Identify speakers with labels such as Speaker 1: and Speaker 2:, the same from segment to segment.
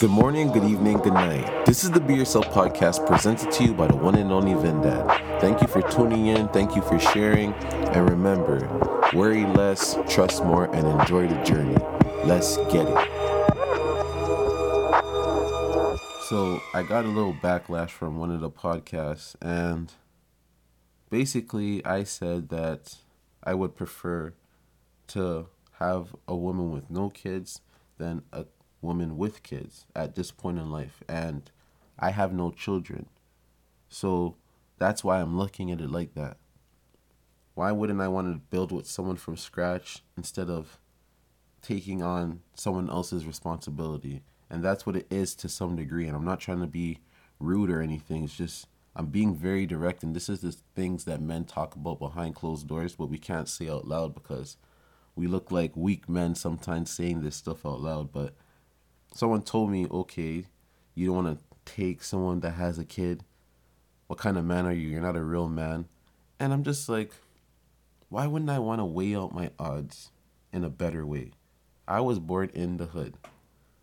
Speaker 1: Good morning, good evening, good night. This is the Be Yourself podcast presented to you by the one and only Vindad. Thank you for tuning in, thank you for sharing, and remember worry less, trust more, and enjoy the journey. Let's get it. So, I got a little backlash from one of the podcasts, and basically, I said that I would prefer to have a woman with no kids than a woman with kids at this point in life and I have no children. So that's why I'm looking at it like that. Why wouldn't I want to build with someone from scratch instead of taking on someone else's responsibility? And that's what it is to some degree. And I'm not trying to be rude or anything. It's just I'm being very direct. And this is the things that men talk about behind closed doors, but we can't say out loud because we look like weak men sometimes saying this stuff out loud. But someone told me, okay, you don't want to take someone that has a kid. What kind of man are you? You're not a real man. And I'm just like, why wouldn't I want to weigh out my odds in a better way? I was born in the hood.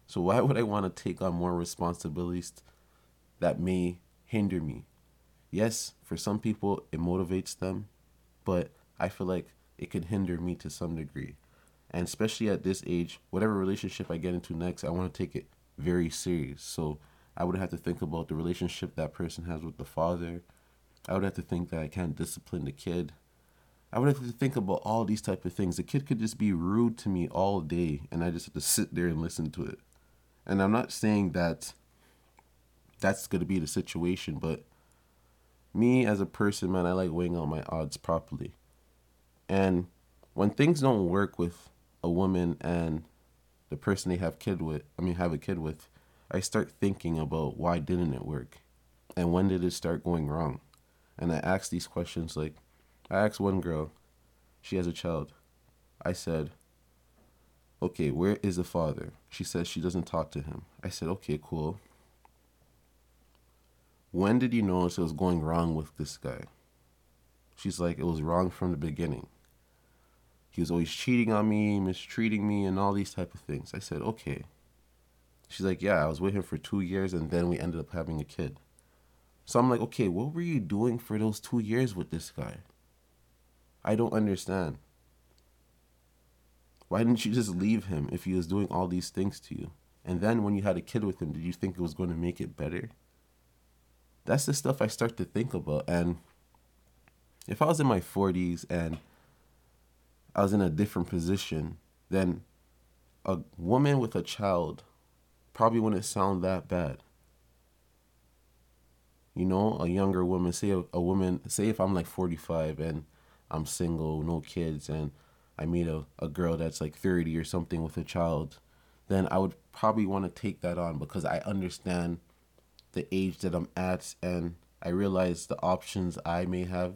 Speaker 1: So why would I want to take on more responsibilities that may hinder me? Yes, for some people it motivates them, but I feel like it could hinder me to some degree. And especially at this age, whatever relationship I get into next, I want to take it very serious. So I would have to think about the relationship that person has with the father. I would have to think that I can't discipline the kid. I would have to think about all these type of things. The kid could just be rude to me all day, and I just have to sit there and listen to it. And I'm not saying that that's going to be the situation, but me as a person, man, I like weighing out my odds properly. And when things don't work with a woman and the person they have kid with, I mean have a kid with, I start thinking about why didn't it work? And when did it start going wrong? And I ask these questions like I asked one girl, she has a child. I said, "Okay, where is the father?" She says she doesn't talk to him. I said, "Okay, cool. When did you notice it was going wrong with this guy?" She's like, "It was wrong from the beginning." He was always cheating on me, mistreating me, and all these type of things. I said, okay. She's like, yeah, I was with him for two years, and then we ended up having a kid. So I'm like, okay, what were you doing for those two years with this guy? I don't understand. Why didn't you just leave him if he was doing all these things to you? And then when you had a kid with him, did you think it was going to make it better? That's the stuff I start to think about. And if I was in my 40s and I was in a different position, than a woman with a child probably wouldn't sound that bad. You know, a younger woman, say a, a woman, say if I'm like 45 and I'm single, no kids, and I meet a, a girl that's like 30 or something with a child, then I would probably want to take that on because I understand the age that I'm at and I realize the options I may have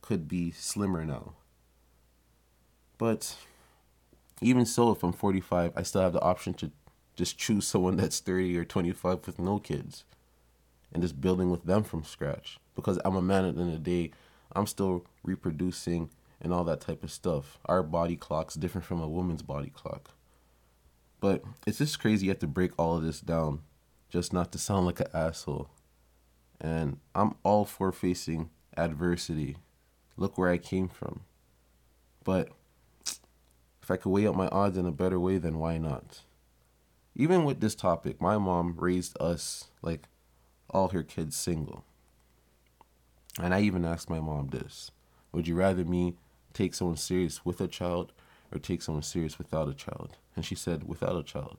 Speaker 1: could be slimmer now. But even so, if I'm 45, I still have the option to just choose someone that's 30 or 25 with no kids and just building with them from scratch. Because I'm a man at the end of the day, I'm still reproducing and all that type of stuff. Our body clock's different from a woman's body clock. But it's just crazy you have to break all of this down just not to sound like an asshole. And I'm all for facing adversity. Look where I came from. But if I could weigh up my odds in a better way, then why not? Even with this topic, my mom raised us like all her kids single. And I even asked my mom this Would you rather me take someone serious with a child or take someone serious without a child? And she said, Without a child.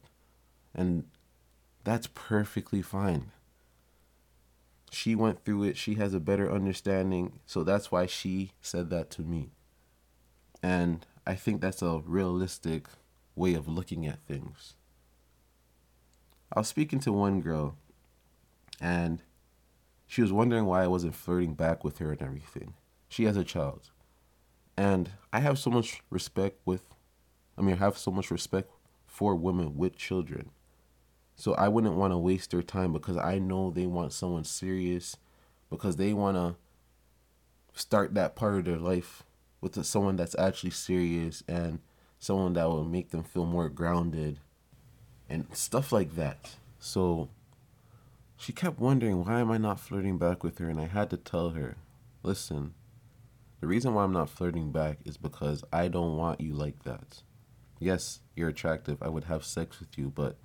Speaker 1: And that's perfectly fine. She went through it, she has a better understanding, so that's why she said that to me. And I think that's a realistic way of looking at things. I was speaking to one girl, and she was wondering why I wasn't flirting back with her and everything. She has a child. And I have so much respect with, I mean, I have so much respect for women with children. So I wouldn't want to waste their time because I know they want someone serious, because they want to start that part of their life with someone that's actually serious and someone that will make them feel more grounded and stuff like that. So she kept wondering why am I not flirting back with her and I had to tell her, "Listen, the reason why I'm not flirting back is because I don't want you like that. Yes, you're attractive. I would have sex with you, but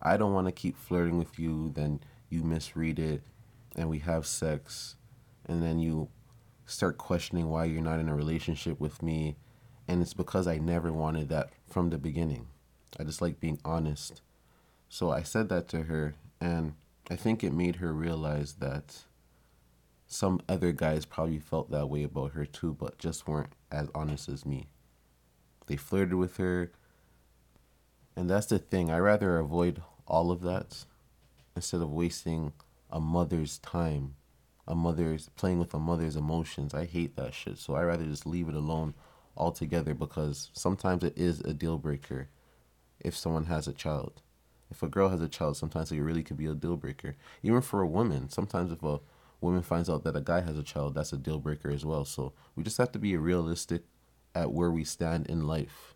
Speaker 1: I don't want to keep flirting with you then you misread it and we have sex and then you start questioning why you're not in a relationship with me and it's because I never wanted that from the beginning. I just like being honest. So I said that to her, and I think it made her realize that some other guys probably felt that way about her too, but just weren't as honest as me. They flirted with her, and that's the thing. I rather avoid all of that instead of wasting a mother's time, a mother's playing with a mother's emotions. I hate that shit. So I rather just leave it alone altogether because sometimes it is a deal breaker if someone has a child. If a girl has a child, sometimes it really could be a deal breaker. Even for a woman, sometimes if a woman finds out that a guy has a child, that's a deal breaker as well. So we just have to be realistic at where we stand in life.